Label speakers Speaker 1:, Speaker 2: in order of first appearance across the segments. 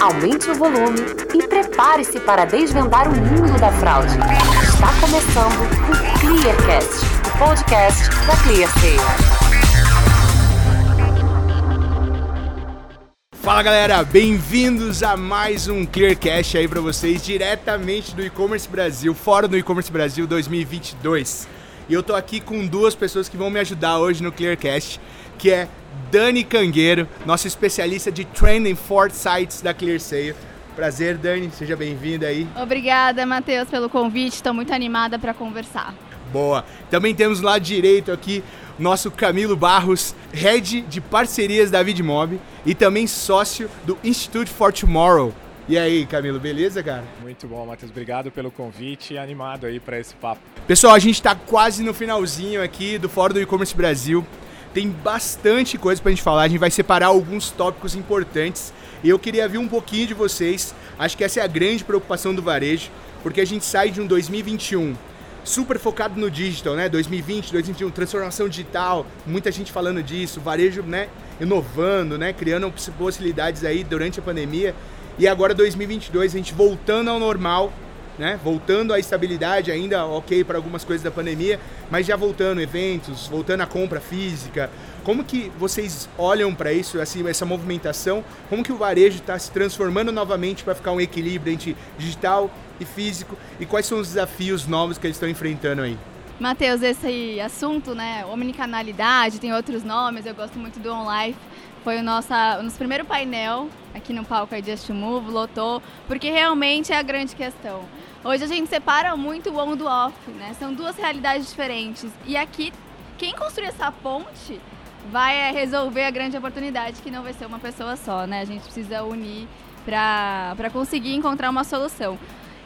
Speaker 1: aumente o volume e prepare-se para desvendar o mundo da fraude. Está começando o Clearcast, o podcast da ClearSale.
Speaker 2: Fala galera, bem-vindos a mais um Clearcast aí para vocês, diretamente do e-commerce Brasil, fora do e-commerce Brasil 2022. E eu tô aqui com duas pessoas que vão me ajudar hoje no Clearcast, que é Dani Cangueiro, nossa especialista de Trending for Sites da ClearSale. Prazer, Dani, seja bem-vinda aí.
Speaker 3: Obrigada, Matheus, pelo convite. Estou muito animada para conversar.
Speaker 2: Boa. Também temos lá direito aqui nosso Camilo Barros, head de parcerias da Vidmob e também sócio do Institute for Tomorrow. E aí, Camilo, beleza, cara?
Speaker 4: Muito bom, Matheus. Obrigado pelo convite e animado aí para esse papo.
Speaker 2: Pessoal, a gente está quase no finalzinho aqui do Fórum do E-Commerce Brasil. Tem bastante coisa para a gente falar. A gente vai separar alguns tópicos importantes. E eu queria ver um pouquinho de vocês. Acho que essa é a grande preocupação do varejo, porque a gente sai de um 2021 super focado no digital, né? 2020, 2021, transformação digital, muita gente falando disso, varejo, né? Inovando, né? Criando possibilidades aí durante a pandemia. E agora 2022, a gente voltando ao normal, né? Voltando à estabilidade ainda, ok para algumas coisas da pandemia, mas já voltando eventos, voltando à compra física. Como que vocês olham para isso, assim, essa movimentação? Como que o varejo está se transformando novamente para ficar um equilíbrio entre digital e físico? E quais são os desafios novos que eles estão enfrentando aí?
Speaker 3: Matheus, esse assunto, né, omnicanalidade, tem outros nomes, eu gosto muito do OnLife. Foi o nosso, o nosso primeiro painel aqui no palco Just Move, lotou, porque realmente é a grande questão. Hoje a gente separa muito o on do off, né? São duas realidades diferentes. E aqui, quem construir essa ponte vai é, resolver a grande oportunidade, que não vai ser uma pessoa só, né? A gente precisa unir para conseguir encontrar uma solução.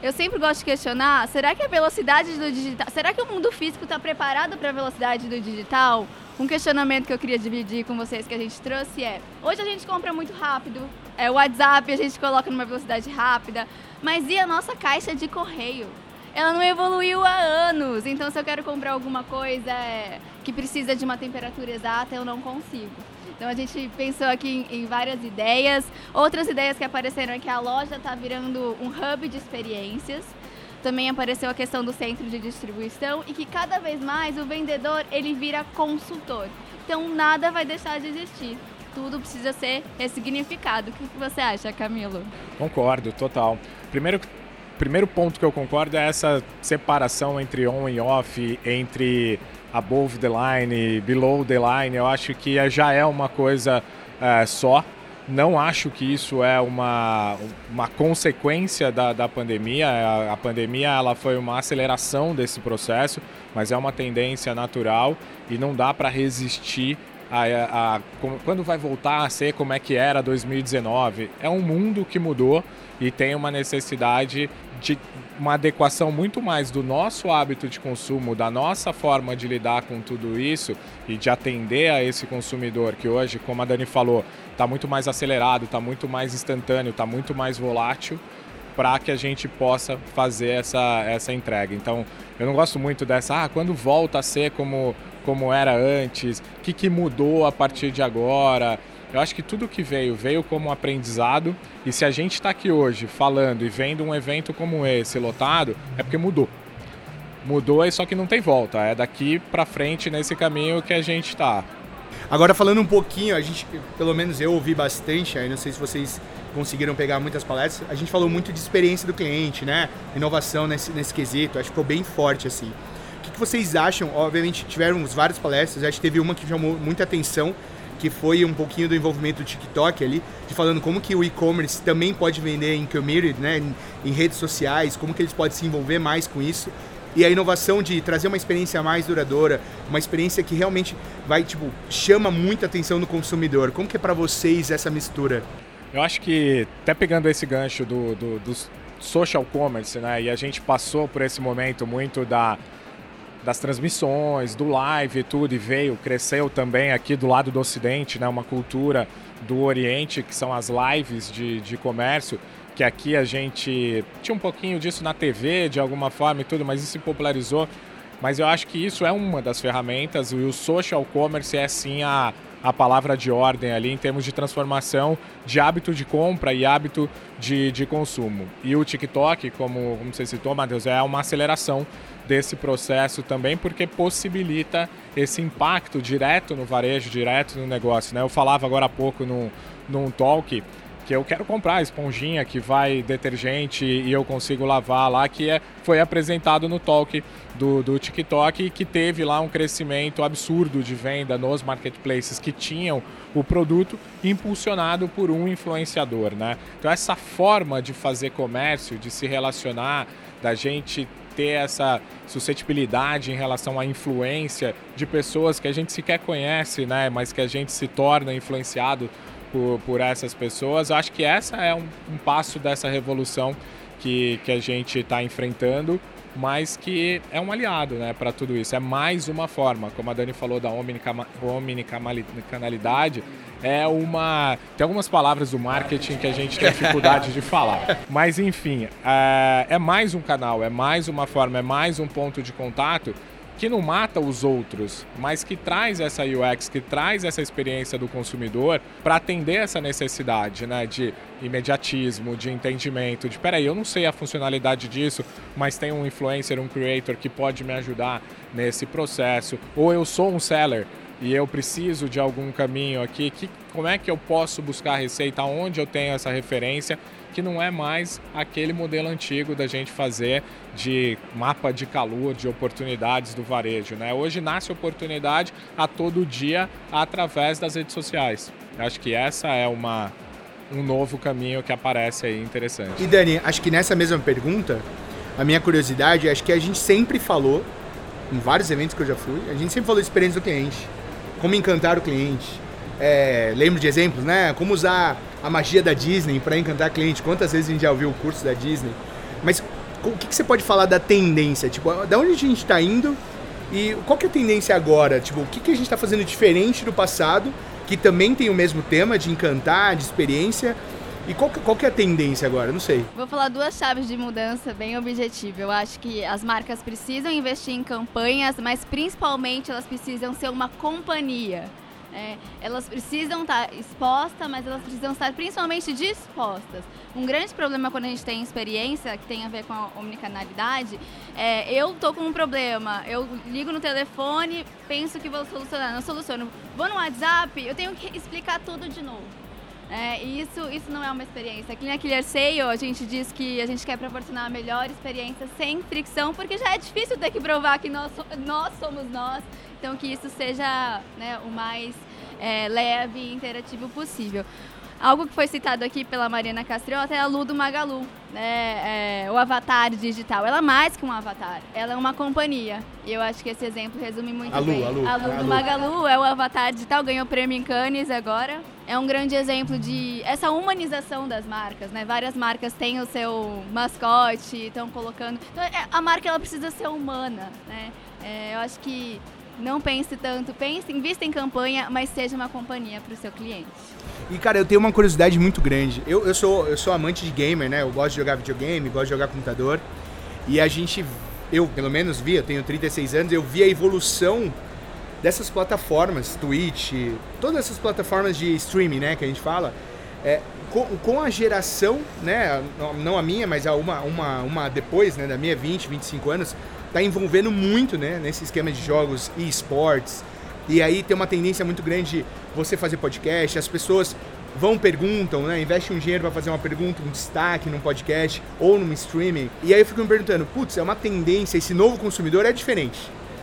Speaker 3: Eu sempre gosto de questionar, será que a velocidade do digital, será que o mundo físico está preparado para a velocidade do digital? Um questionamento que eu queria dividir com vocês que a gente trouxe é, hoje a gente compra muito rápido, é, WhatsApp a gente coloca numa velocidade rápida, mas e a nossa caixa de correio? Ela não evoluiu há anos, então se eu quero comprar alguma coisa é, que precisa de uma temperatura exata, eu não consigo. Então a gente pensou aqui em várias ideias. Outras ideias que apareceram é que a loja está virando um hub de experiências. Também apareceu a questão do centro de distribuição e que cada vez mais o vendedor ele vira consultor. Então nada vai deixar de existir. Tudo precisa ser ressignificado. O que você acha, Camilo?
Speaker 4: Concordo, total. Primeiro, primeiro ponto que eu concordo é essa separação entre on e off, entre above the line, below the line, eu acho que é, já é uma coisa é, só. Não acho que isso é uma, uma consequência da, da pandemia. A, a, pandemia ela foi uma aceleração desse processo, mas é uma tendência natural e não dá para resistir a, a, a, quando vai voltar a ser como é que era 2019. É um mundo que mudou e tem uma necessidade de uma adequação muito mais do nosso hábito de consumo, da nossa forma de lidar com tudo isso e de atender a esse consumidor que hoje, como a Dani falou, está muito mais acelerado, está muito mais instantâneo, está muito mais volátil para que a gente possa fazer essa, essa entrega. Então, eu não gosto muito dessa, ah, quando volta a ser como, como era antes, o que, que mudou a partir de agora. Eu acho que tudo que veio, veio como aprendizado. E se a gente está aqui hoje falando e vendo um evento como esse lotado, é porque mudou. Mudou, e só que não tem volta. É daqui para frente nesse caminho que a gente está.
Speaker 2: Agora falando um pouquinho, a gente, pelo menos eu ouvi bastante, aí não sei se vocês conseguiram pegar muitas palestras, a gente falou muito de experiência do cliente, né? Inovação nesse, nesse quesito, acho que ficou bem forte assim. Vocês acham? Obviamente tiveram várias palestras, acho que teve uma que chamou muita atenção, que foi um pouquinho do envolvimento do TikTok ali, de falando como que o e-commerce também pode vender em community, né, em, em, redes sociais, como que eles podem se envolver mais com isso. E a inovação de trazer uma experiência mais duradoura, uma experiência que realmente vai, tipo, chama muita atenção do consumidor. Como que é para vocês essa mistura?
Speaker 4: Eu acho que, até pegando esse gancho do, do, do social commerce, né, e a gente passou por esse momento muito da das transmissões, do live e tudo, e veio, cresceu também aqui do lado do Ocidente, né, uma cultura do Oriente, que são as lives de, de comércio, que aqui a gente tinha um pouquinho disso na TV, de alguma forma e tudo, mas isso se popularizou. Mas eu acho que isso é uma das ferramentas, e o social commerce é sim a, a palavra de ordem ali em termos de transformação de hábito de compra e hábito de, de consumo. E o TikTok, como, como você citou, Matheus, é uma aceleração desse processo também, porque possibilita esse impacto direto no varejo, direto no negócio. Né? Eu falava agora há pouco num, num talk que eu quero comprar esponjinha que vai detergente e eu consigo lavar lá, que é, foi apresentado no talk do, do TikTok e que teve lá um crescimento absurdo de venda nos marketplaces que tinham o produto impulsionado por um influenciador, né? Então essa forma de fazer comércio, de se relacionar, da gente ter essa suscetibilidade em relação à influência de pessoas que a gente sequer conhece, né, mas que a gente se torna influenciado por, por essas pessoas. Acho que essa é um, um passo dessa revolução que, que a gente está enfrentando, mas que é um aliado né, para tudo isso. É mais uma forma, como a Dani falou da omnicanalidade, é uma. Tem algumas palavras do marketing que a gente tem dificuldade de falar. Mas enfim, é, é mais um canal, é mais uma forma, é mais um ponto de contato que não mata os outros, mas que traz essa UX, que traz essa experiência do consumidor para atender essa necessidade né, de imediatismo, de entendimento, de peraí, eu não sei a funcionalidade disso, mas tem um influencer, um creator que pode me ajudar nesse processo, ou eu sou um seller e eu preciso de algum caminho aqui, que, como é que eu posso buscar a receita, onde eu tenho essa referência que não é mais aquele modelo antigo da gente fazer de mapa de calor, de oportunidades do varejo. Né? Hoje nasce oportunidade a todo dia através das redes sociais. Acho que essa é uma, um novo caminho que aparece aí interessante.
Speaker 2: E Dani, acho que nessa mesma pergunta, a minha curiosidade, acho que a gente sempre falou, em vários eventos que eu já fui, a gente sempre falou de experiência do cliente, como encantar o cliente. É, lembro de exemplos, né? Como usar a magia da Disney para encantar cliente. Quantas vezes a gente já ouviu o curso da Disney? Mas o que, que você pode falar da tendência? Tipo, da onde a gente está indo e qual que é a tendência agora? Tipo, o que, que a gente está fazendo diferente do passado, que também tem o mesmo tema de encantar, de experiência, e qual que, qual que é a tendência agora? Não sei.
Speaker 3: Vou falar duas chaves de mudança bem objetivas. Eu acho que as marcas precisam investir em campanhas, mas principalmente elas precisam ser uma companhia. É, elas precisam estar expostas, mas elas precisam estar principalmente dispostas. Um grande problema quando a gente tem experiência, que tem a ver com a omnicanalidade, é eu tô com um problema, eu ligo no telefone, penso que vou solucionar, não soluciono. Vou no WhatsApp, eu tenho que explicar tudo de novo. É, e isso, isso não é uma experiência. Aqui na Clear Sale, a gente diz que a gente quer proporcionar a melhor experiência sem fricção, porque já é difícil ter que provar que nós, nós somos nós. Então, que isso seja né, o mais é, leve e interativo possível. Algo que foi citado aqui pela Mariana Castriota é a Lu do Magalu, né? É, o avatar digital. Ela é mais que um avatar, ela é uma companhia. E eu acho que esse exemplo resume muito
Speaker 2: a Lu,
Speaker 3: bem.
Speaker 2: A Lu,
Speaker 3: a Lu do Magalu é o avatar digital, ganhou prêmio em Cannes agora. É um grande exemplo de essa humanização das marcas, né? Várias marcas têm o seu mascote, estão colocando. Então, é, a marca ela precisa ser humana, né? É, eu acho que não pense tanto, pense, invista em campanha, mas seja uma companhia para o seu cliente.
Speaker 2: E cara, eu tenho uma curiosidade muito grande. Eu, eu, sou, eu sou amante de gamer, né? Eu gosto de jogar videogame, gosto de jogar computador. E a gente, eu pelo menos vi, eu tenho 36 anos, eu vi a evolução dessas plataformas, Twitch, todas essas plataformas de streaming, né, que a gente fala, é, com, com, a geração, né, não a minha, mas a uma, uma, uma depois, né, da minha 20, 25 anos, tá envolvendo muito, né, nesse esquema de jogos e esportes. E aí tem uma tendência muito grande de você fazer podcast, as pessoas vão perguntam, né, investem um dinheiro para fazer uma pergunta, um destaque num podcast ou num streaming. E aí eu fico me perguntando, putz, é uma tendência, esse novo consumidor é diferente.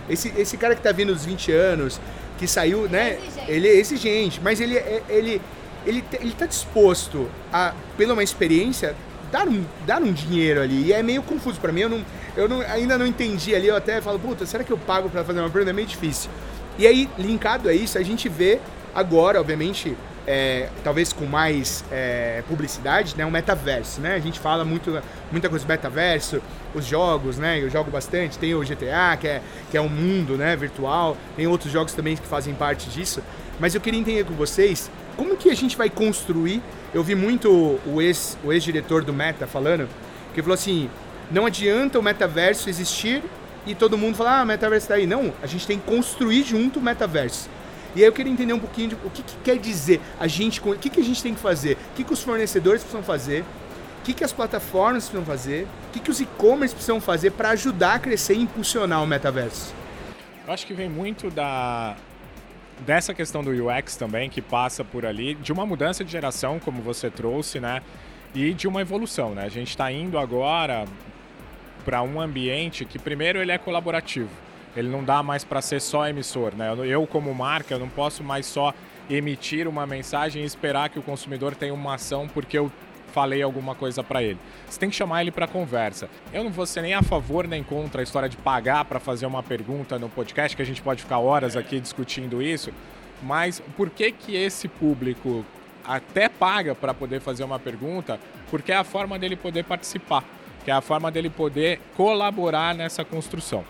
Speaker 2: Esse, esse cara que tá vindo dos 20 anos, que saiu, né,
Speaker 3: exigente.
Speaker 2: ele é exigente, mas ele é, ele ele, ele tá disposto a, pela uma experiência, dar um, dar um dinheiro ali. E é meio confuso para mim, eu, não, eu não, ainda não entendi ali. Eu até falo, puta, será que eu pago para fazer uma pergunta? É meio difícil. E aí, linkado a isso, a gente vê agora, obviamente, é, talvez com mais é, publicidade, né, um metaverso, né? A gente fala muito, muita coisa do metaverso, os jogos, né? Eu jogo bastante, tem o GTA, que é, que é um mundo né, virtual, tem outros jogos também que fazem parte disso. Mas eu queria entender com vocês como que a gente vai construir. Eu vi muito o ex-diretor o ex do Meta falando, que falou assim: não adianta o metaverso existir e todo mundo falar, ah, metaverso está aí. Não, a gente tem que construir junto o metaverso. E aí eu queria entender um pouquinho de, o que, que quer dizer a gente, o que, que a gente tem que fazer, o que, que os fornecedores precisam fazer, o que, que as plataformas precisam fazer, o que, que os e-commerce precisam fazer para ajudar a crescer e impulsionar o metaverso.
Speaker 4: Eu acho que vem muito da dessa questão do UX também, que passa por ali, de uma mudança de geração, como você trouxe, né? E de uma evolução, né? A gente está indo agora para um ambiente que, primeiro, ele é colaborativo. Ele não dá mais para ser só emissor, né? Eu, como marca, eu não posso mais só emitir uma mensagem e esperar que o consumidor tenha uma ação porque eu falei alguma coisa para ele. Você tem que chamar ele para conversa. Eu não vou ser nem a favor nem contra a história de pagar para fazer uma pergunta no podcast, que a gente pode ficar horas aqui discutindo isso, mas por que que esse público até paga para poder fazer uma pergunta? Porque é a forma dele poder participar, que é a forma dele poder colaborar nessa construção.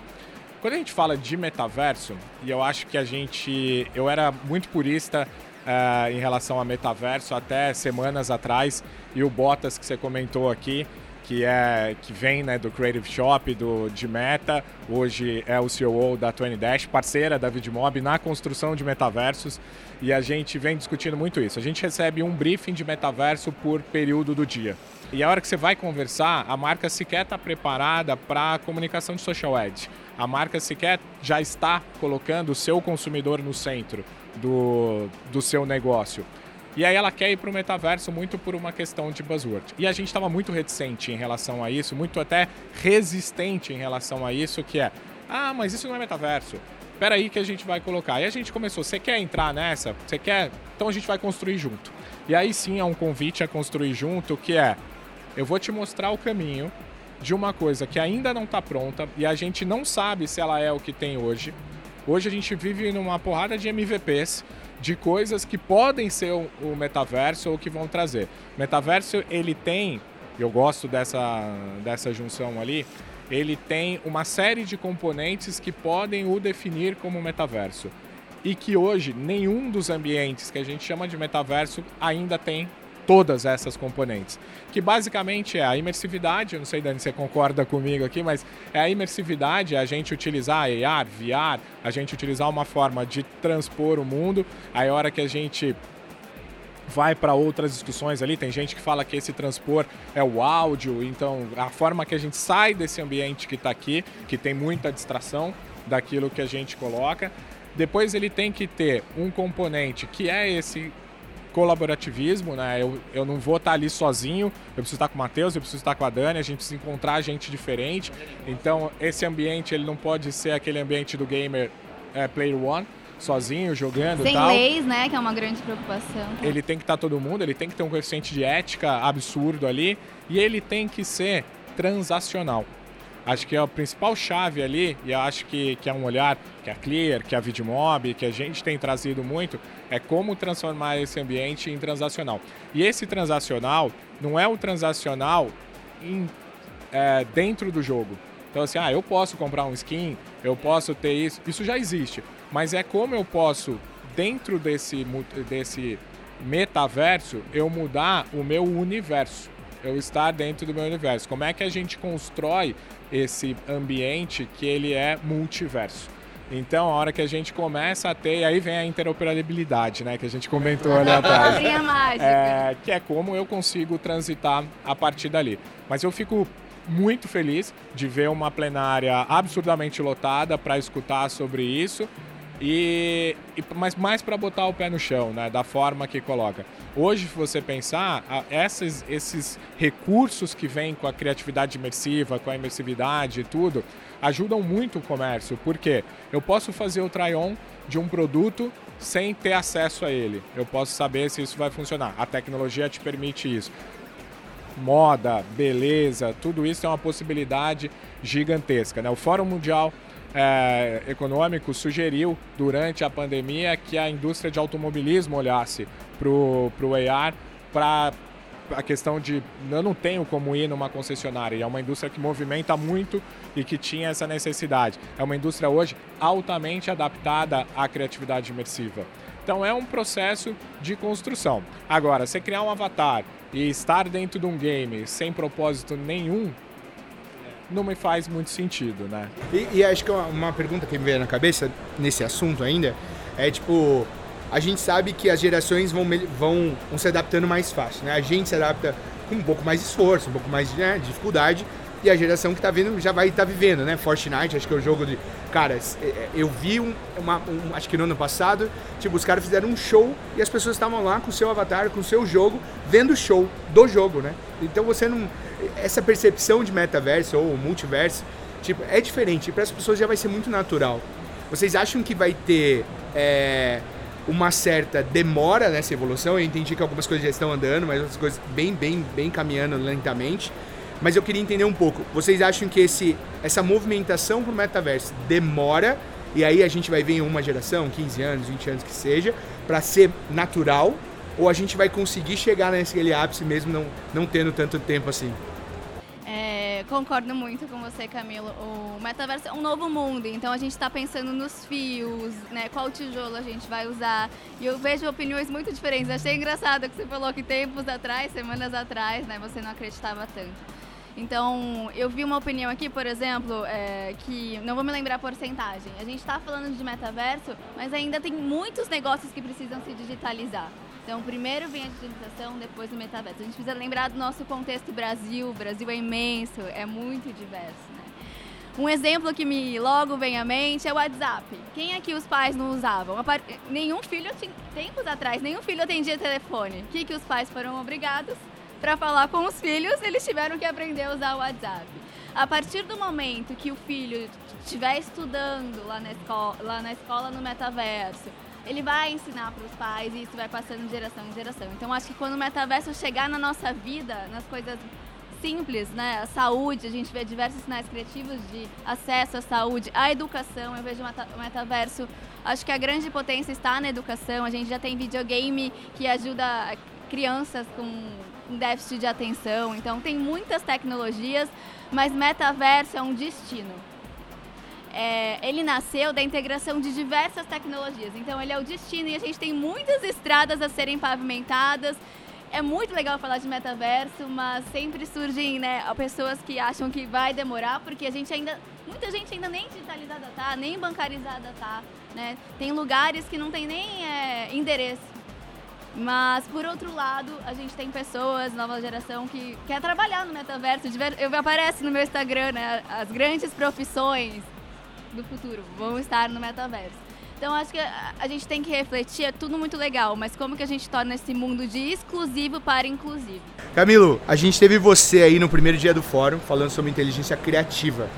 Speaker 4: Quando a gente fala de metaverso, e eu acho que a gente. Eu era muito purista uh, em relação a metaverso até semanas atrás, e o Bottas que você comentou aqui, que é que vem né, do Creative Shop, do, de Meta, hoje é o CEO da 20 Dash, parceira da Vidmob na construção de metaversos, e a gente vem discutindo muito isso. A gente recebe um briefing de metaverso por período do dia. E a hora que você vai conversar, a marca sequer está preparada para a comunicação de social ad. A marca sequer já está colocando o seu consumidor no centro do, do seu negócio. E aí ela quer ir para o metaverso muito por uma questão de buzzword. E a gente estava muito reticente em relação a isso, muito até resistente em relação a isso, que é, ah, mas isso não é metaverso. Espera aí que a gente vai colocar. E a gente começou, você quer entrar nessa? Você quer? Então a gente vai construir junto. E aí sim é um convite a construir junto, que é, eu vou te mostrar o caminho de uma coisa que ainda não está pronta e a gente não sabe se ela é o que tem hoje. Hoje a gente vive numa porrada de MVPs de coisas que podem ser o, o metaverso ou que vão trazer. Metaverso ele tem, eu gosto dessa, dessa junção ali, ele tem uma série de componentes que podem o definir como metaverso. E que hoje nenhum dos ambientes que a gente chama de metaverso ainda tem todas essas componentes. Que basicamente é a imersividade, eu não sei, Dani, se você concorda comigo aqui, mas é a imersividade, é a gente utilizar AR, VR, a gente utilizar uma forma de transpor o mundo, aí a hora que a gente vai para outras discussões ali. Tem gente que fala que esse transpor é o áudio, então a forma que a gente sai desse ambiente que está aqui, que tem muita distração daquilo que a gente coloca. Depois ele tem que ter um componente que é esse colaborativismo, né? Eu, eu não vou estar ali sozinho, eu preciso estar com o Matheus, eu preciso estar com a Dani, a gente precisa encontrar gente diferente. Então, esse ambiente ele não pode ser aquele ambiente do gamer é, player one, sozinho, jogando
Speaker 3: Sem
Speaker 4: tal.
Speaker 3: leis, né? Que é uma grande preocupação.
Speaker 4: Ele tem que estar todo mundo, ele tem que ter um coeficiente de ética absurdo ali e ele tem que ser transacional. Acho que é a principal chave ali, e acho que, que é um olhar que a Clear, que a Vidmob, que a gente tem trazido muito, é como transformar esse ambiente em transacional. E esse transacional não é o transacional em, é, dentro do jogo. Então, assim, ah, eu posso comprar um skin, eu posso ter isso, isso já existe. Mas é como eu posso, dentro desse, desse metaverso, eu mudar o meu universo eu estar dentro do meu universo. Como é que a gente constrói esse ambiente que ele é multiverso? Então, a hora que a gente começa a ter, aí vem a interoperabilidade, né, que a gente comentou ali atrás.
Speaker 3: mágica.
Speaker 4: É, que é como eu consigo transitar a partir dali. Mas eu fico muito feliz de ver uma plenária absurdamente lotada para escutar sobre isso e, e mas mais para botar o pé no chão, né, da forma que coloca. Hoje, se você pensar, esses, esses recursos que vêm com a criatividade imersiva, com a imersividade e tudo, ajudam muito o comércio, porque eu posso fazer o try-on de um produto sem ter acesso a ele. Eu posso saber se isso vai funcionar. A tecnologia te permite isso. Moda, beleza, tudo isso é uma possibilidade gigantesca. Né? O Fórum Mundial é, econômico sugeriu durante a pandemia que a indústria de automobilismo olhasse para o AR para a questão de eu não tenho como ir numa concessionária. E é uma indústria que movimenta muito e que tinha essa necessidade. É uma indústria hoje altamente adaptada à criatividade imersiva. Então é um processo de construção. Agora, você criar um avatar e estar dentro de um game sem propósito nenhum, não me faz muito sentido, né?
Speaker 2: E, e acho que uma, uma, pergunta que me veio na cabeça nesse assunto ainda É tipo, a gente sabe que as gerações vão, vão, se adaptando mais fácil, né? A gente se adapta com um pouco mais de esforço, um pouco mais de né, dificuldade, e a geração que tá vindo já vai estar tá vivendo, né? Fortnite, acho que é o jogo de. Cara, é, é, eu vi um, uma, um, acho que no ano passado, tipo, os caras fizeram um show e as pessoas estavam lá com o seu avatar, com o seu jogo, vendo o show do jogo, né? Então você não. Essa percepção de metaverso ou multiverso, tipo, é diferente. Para as pessoas já vai ser muito natural. Vocês acham que vai ter. É, uma certa demora nessa evolução. Eu entendi que algumas coisas já estão andando, mas outras coisas bem, bem, bem caminhando lentamente. Mas eu queria entender um pouco. Vocês acham que esse, essa movimentação para o metaverso demora e aí a gente vai ver em uma geração, 15 anos, 20 anos que seja, para ser natural? Ou a gente vai conseguir chegar nesse ápice mesmo não, não tendo tanto tempo assim?
Speaker 3: É, concordo muito com você, Camilo. O metaverso é um novo mundo, então a gente está pensando nos fios, né? Qual tijolo a gente vai usar. E eu vejo opiniões muito diferentes. Achei engraçado que você falou que tempos atrás, semanas atrás, né, você não acreditava tanto. Então, eu vi uma opinião aqui, por exemplo, é, que não vou me lembrar a porcentagem. A gente está falando de metaverso, mas ainda tem muitos negócios que precisam se digitalizar. Então, primeiro vem a digitalização, depois o metaverso. A gente precisa lembrar do nosso contexto Brasil. O Brasil é imenso, é muito diverso. Né? Um exemplo que me logo vem à mente é o WhatsApp. Quem aqui os pais não usavam? Nenhum filho, tempos atrás, nenhum filho atendia telefone. O que, que os pais foram obrigados? para falar com os filhos, eles tiveram que aprender a usar o WhatsApp. A partir do momento que o filho estiver estudando lá na escola, lá na escola no metaverso, ele vai ensinar para os pais e isso vai passando de geração em geração. Então acho que quando o metaverso chegar na nossa vida, nas coisas simples, né? A saúde, a gente vê diversos sinais criativos de acesso à saúde, à educação. Eu vejo o metaverso, acho que a grande potência está na educação. A gente já tem videogame que ajuda crianças com déficit de atenção. Então, tem muitas tecnologias, mas metaverso é um destino. É, ele nasceu da integração de diversas tecnologias. Então, ele é o destino e a gente tem muitas estradas a serem pavimentadas. É muito legal falar de metaverso, mas sempre surgem né, pessoas que acham que vai demorar, porque a gente ainda. Muita gente ainda nem digitalizada tá, nem bancarizada tá. Né? Tem lugares que não tem nem é, endereço. Mas, por outro lado, a gente tem pessoas, nova geração, que quer trabalhar no metaverso. Eu aparece no meu Instagram, né? As grandes profissões do futuro vão estar no metaverso. Então, acho que a gente tem que refletir, é tudo muito legal, mas como que a gente torna esse mundo de exclusivo para inclusivo?
Speaker 2: Camilo, a gente teve você aí no primeiro dia do fórum falando sobre inteligência criativa.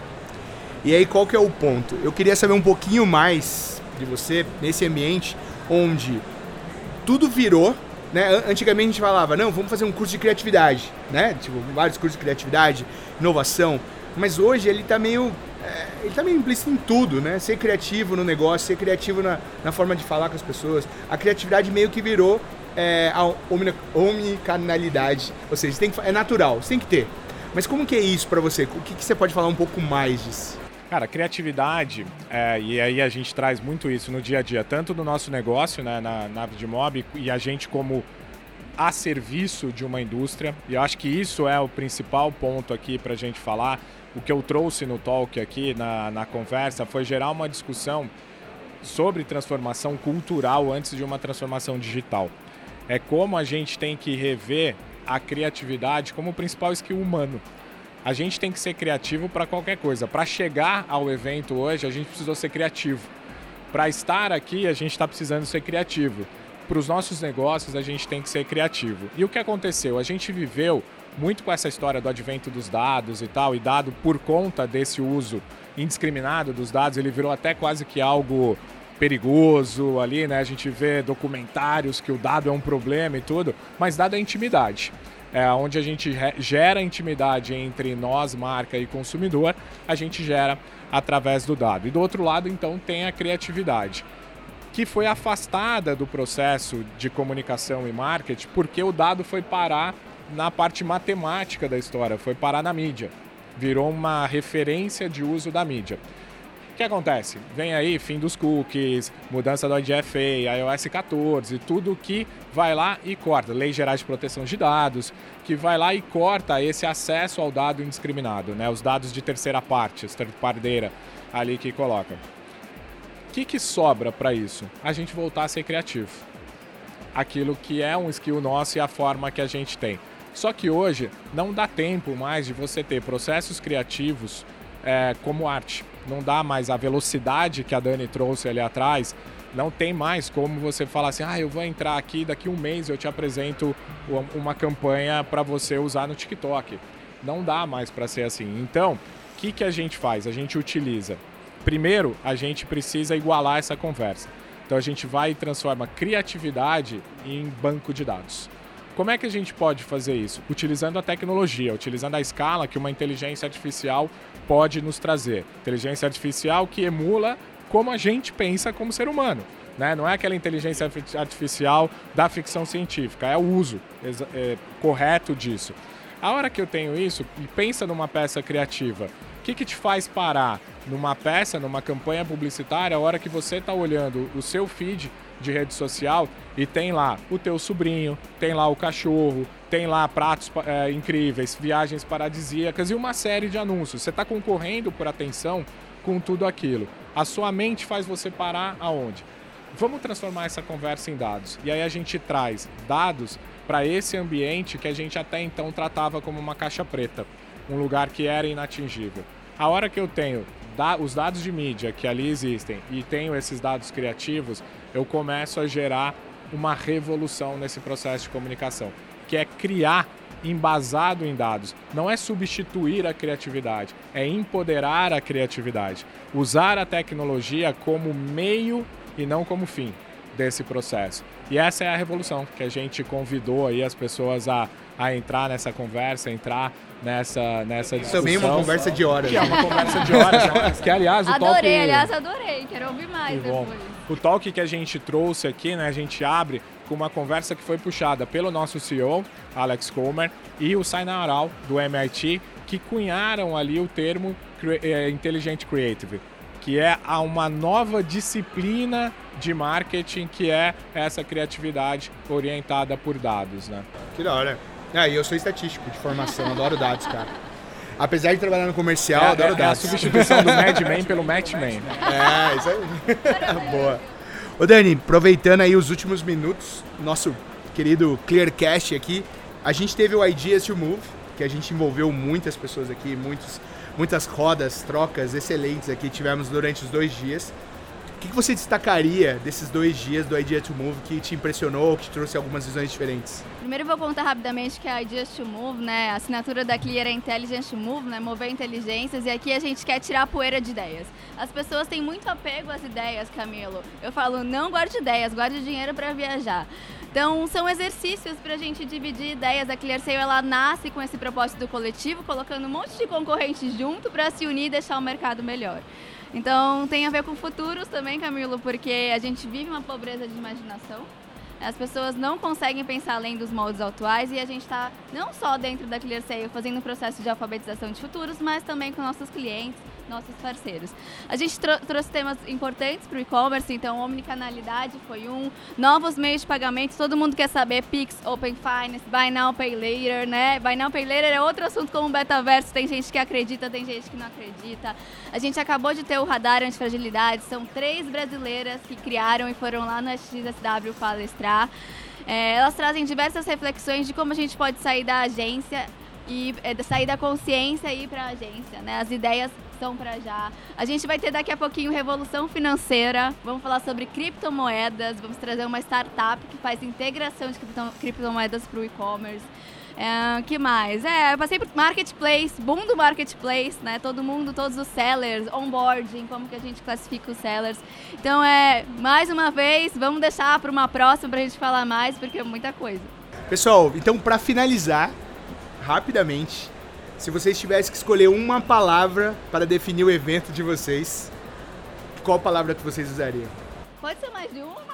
Speaker 2: E aí, qual que é o ponto? Eu queria saber um pouquinho mais de você nesse ambiente onde tudo virou, né? Antigamente a gente falava, não, vamos fazer um curso de criatividade, né? Tipo, vários cursos de criatividade, inovação. Mas hoje ele está meio é, ele tá meio implícito em tudo, né? Ser criativo no negócio, ser criativo na, na forma de falar com as pessoas. A criatividade meio que virou é, a omnicanalidade. Ou seja, tem que, é natural, você tem que ter. Mas como que é isso para você? O que, que você pode falar um pouco mais disso?
Speaker 4: Cara, criatividade, é, e aí a gente traz muito isso no dia a dia, tanto no nosso negócio, né, na de mob, e a gente como a serviço de uma indústria, e eu acho que isso é o principal ponto aqui para a gente falar. O que eu trouxe no talk aqui, na, na conversa, foi gerar uma discussão sobre transformação cultural antes de uma transformação digital. É como a gente tem que rever a criatividade como principal skill humano a gente tem que ser criativo para qualquer coisa. Para chegar ao evento hoje, a gente precisou ser criativo. Para estar aqui, a gente está precisando ser criativo. Para os nossos negócios, a gente tem que ser criativo. E o que aconteceu? A gente viveu muito com essa história do advento dos dados e tal, e dado por conta desse uso indiscriminado dos dados, ele virou até quase que algo perigoso ali, né? A gente vê documentários que o dado é um problema e tudo, mas dado é intimidade é, onde a gente gera intimidade entre nós, marca e consumidor, a gente gera através do dado. E do outro lado, então, tem a criatividade, que foi afastada do processo de comunicação e marketing porque o dado foi parar na parte matemática da história, foi parar na mídia. Virou uma referência de uso da mídia que acontece? Vem aí fim dos cookies, mudança do IDFA, iOS 14, tudo que vai lá e corta. Leis Gerais de Proteção de Dados, que vai lá e corta esse acesso ao dado indiscriminado, né? os dados de terceira parte, as third pardeira ali que coloca. O que, que sobra para isso? A gente voltar a ser criativo. Aquilo que é um skill nosso e a forma que a gente tem. Só que hoje não dá tempo mais de você ter processos criativos é, como arte. Não dá mais a velocidade que a Dani trouxe ali atrás. Não tem mais como você falar assim, ah, eu vou entrar aqui, daqui um mês eu te apresento uma campanha para você usar no TikTok. Não dá mais para ser assim. Então, o que, que a gente faz? A gente utiliza. Primeiro, a gente precisa igualar essa conversa. Então a gente vai e transforma criatividade em banco de dados. Como é que a gente pode fazer isso? Utilizando a tecnologia, utilizando a escala que uma inteligência artificial pode nos trazer. Inteligência artificial que emula como a gente pensa como ser humano. Né? Não é aquela inteligência artificial da ficção científica, é o uso é, correto disso. A hora que eu tenho isso, pensa numa peça criativa. O que, que te faz parar numa peça, numa campanha publicitária, a hora que você está olhando o seu feed de rede social e tem lá o teu sobrinho, tem lá o cachorro, tem lá pratos é, incríveis, viagens paradisíacas e uma série de anúncios. Você está concorrendo por atenção com tudo aquilo. A sua mente faz você parar aonde? Vamos transformar essa conversa em dados. E aí a gente traz dados para esse ambiente que a gente até então tratava como uma caixa preta, um lugar que era inatingível. A hora que eu tenho os dados de mídia que ali existem e tenho esses dados criativos, eu começo a gerar uma revolução nesse processo de comunicação, que é criar embasado em dados. Não é substituir a criatividade, é empoderar a criatividade. Usar a tecnologia como meio e não como fim desse processo. E essa é a revolução que a gente convidou aí as pessoas a, a entrar nessa conversa, entrar nessa, nessa discussão.
Speaker 2: Também uma conversa de horas.
Speaker 4: Que é uma conversa de horas. que, aliás, o
Speaker 3: adorei,
Speaker 4: talk...
Speaker 3: aliás, adorei. Quero ouvir mais depois.
Speaker 4: O talk que a gente trouxe aqui, né, a gente abre com uma conversa que foi puxada pelo nosso CEO, Alex Comer, e o Sainaral, do MIT, que cunharam ali o termo é, Intelligent Creative, que é uma nova disciplina de marketing que é essa criatividade orientada por dados, né?
Speaker 2: Que da hora. Ah, e eu sou estatístico de formação, adoro dados, cara. Apesar de trabalhar no comercial,
Speaker 4: é,
Speaker 2: adoro
Speaker 4: é,
Speaker 2: dados.
Speaker 4: É a substituição do Madman pelo Matchman.
Speaker 2: É, isso aí. Boa. Ô Dani, aproveitando aí os últimos minutos, nosso querido Clearcast aqui, a gente teve o Ideas to Move, que a gente envolveu muitas pessoas aqui, muitos, muitas rodas, trocas excelentes aqui tivemos durante os dois dias. O que, que você destacaria desses dois dias do Idea to Move que te impressionou, que te trouxe algumas visões diferentes?
Speaker 3: Primeiro eu vou contar rapidamente que a Ideas to Move, né, a assinatura da Clear é Move, né, mover inteligências, e aqui a gente quer tirar a poeira de ideias. As pessoas têm muito apego às ideias, Camilo. Eu falo, não guarde ideias, guarde dinheiro para viajar. Então, são exercícios para a gente dividir ideias. A ClearSale, ela nasce com esse propósito do coletivo, colocando um monte de concorrentes junto para se unir e deixar o mercado melhor. Então tem a ver com futuros também, Camilo, porque a gente vive uma pobreza de imaginação. As pessoas não conseguem pensar além dos moldes atuais e a gente está não só dentro da ClearSale fazendo um processo de alfabetização de futuros, mas também com nossos clientes, nossos parceiros. A gente trouxe temas importantes para o e-commerce, então omnicanalidade foi um, novos meios de pagamento, todo mundo quer saber Pix, Open Finance, Buy Now Pay Later, né? Buy Now Pay Later é outro assunto como betaverso, tem gente que acredita, tem gente que não acredita. A gente acabou de ter o radar antifragilidade, são três brasileiras que criaram e foram lá no XSW palestrar. É, elas trazem diversas reflexões de como a gente pode sair da agência e é, sair da consciência e ir para a agência, né? As ideias são para já. A gente vai ter daqui a pouquinho revolução financeira. Vamos falar sobre criptomoedas. Vamos trazer uma startup que faz integração de criptomoedas para o e-commerce. É, que mais? É, eu passei por marketplace, boom do marketplace, né? Todo mundo, todos os sellers, onboarding, como que a gente classifica os sellers. Então, é, mais uma vez, vamos deixar para uma próxima para a gente falar mais, porque é muita coisa.
Speaker 2: Pessoal, então para finalizar, rapidamente, se vocês tivessem que escolher uma palavra para definir o evento de vocês, qual palavra que vocês usariam?
Speaker 3: Pode ser mais de uma,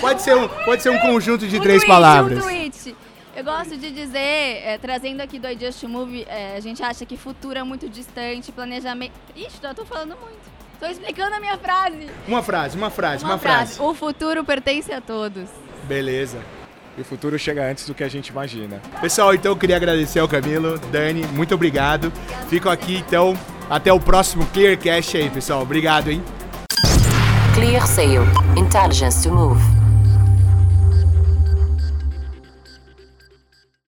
Speaker 2: Pode ser um, pode ser um conjunto de um três tweet, palavras.
Speaker 3: Um tweet. Eu gosto de dizer, é, trazendo aqui do I Just Move, é, a gente acha que futuro é muito distante, planejamento. Ixi, eu tô falando muito. Tô explicando a minha frase.
Speaker 2: Uma frase, uma frase, uma,
Speaker 3: uma
Speaker 2: frase.
Speaker 3: frase. O futuro pertence a todos.
Speaker 2: Beleza.
Speaker 4: E o futuro chega antes do que a gente imagina.
Speaker 2: Pessoal, então eu queria agradecer ao Camilo, Dani, muito obrigado. Fico aqui então, até o próximo Clearcast aí, pessoal. Obrigado, hein?
Speaker 1: ClearSale. Intelligence to move.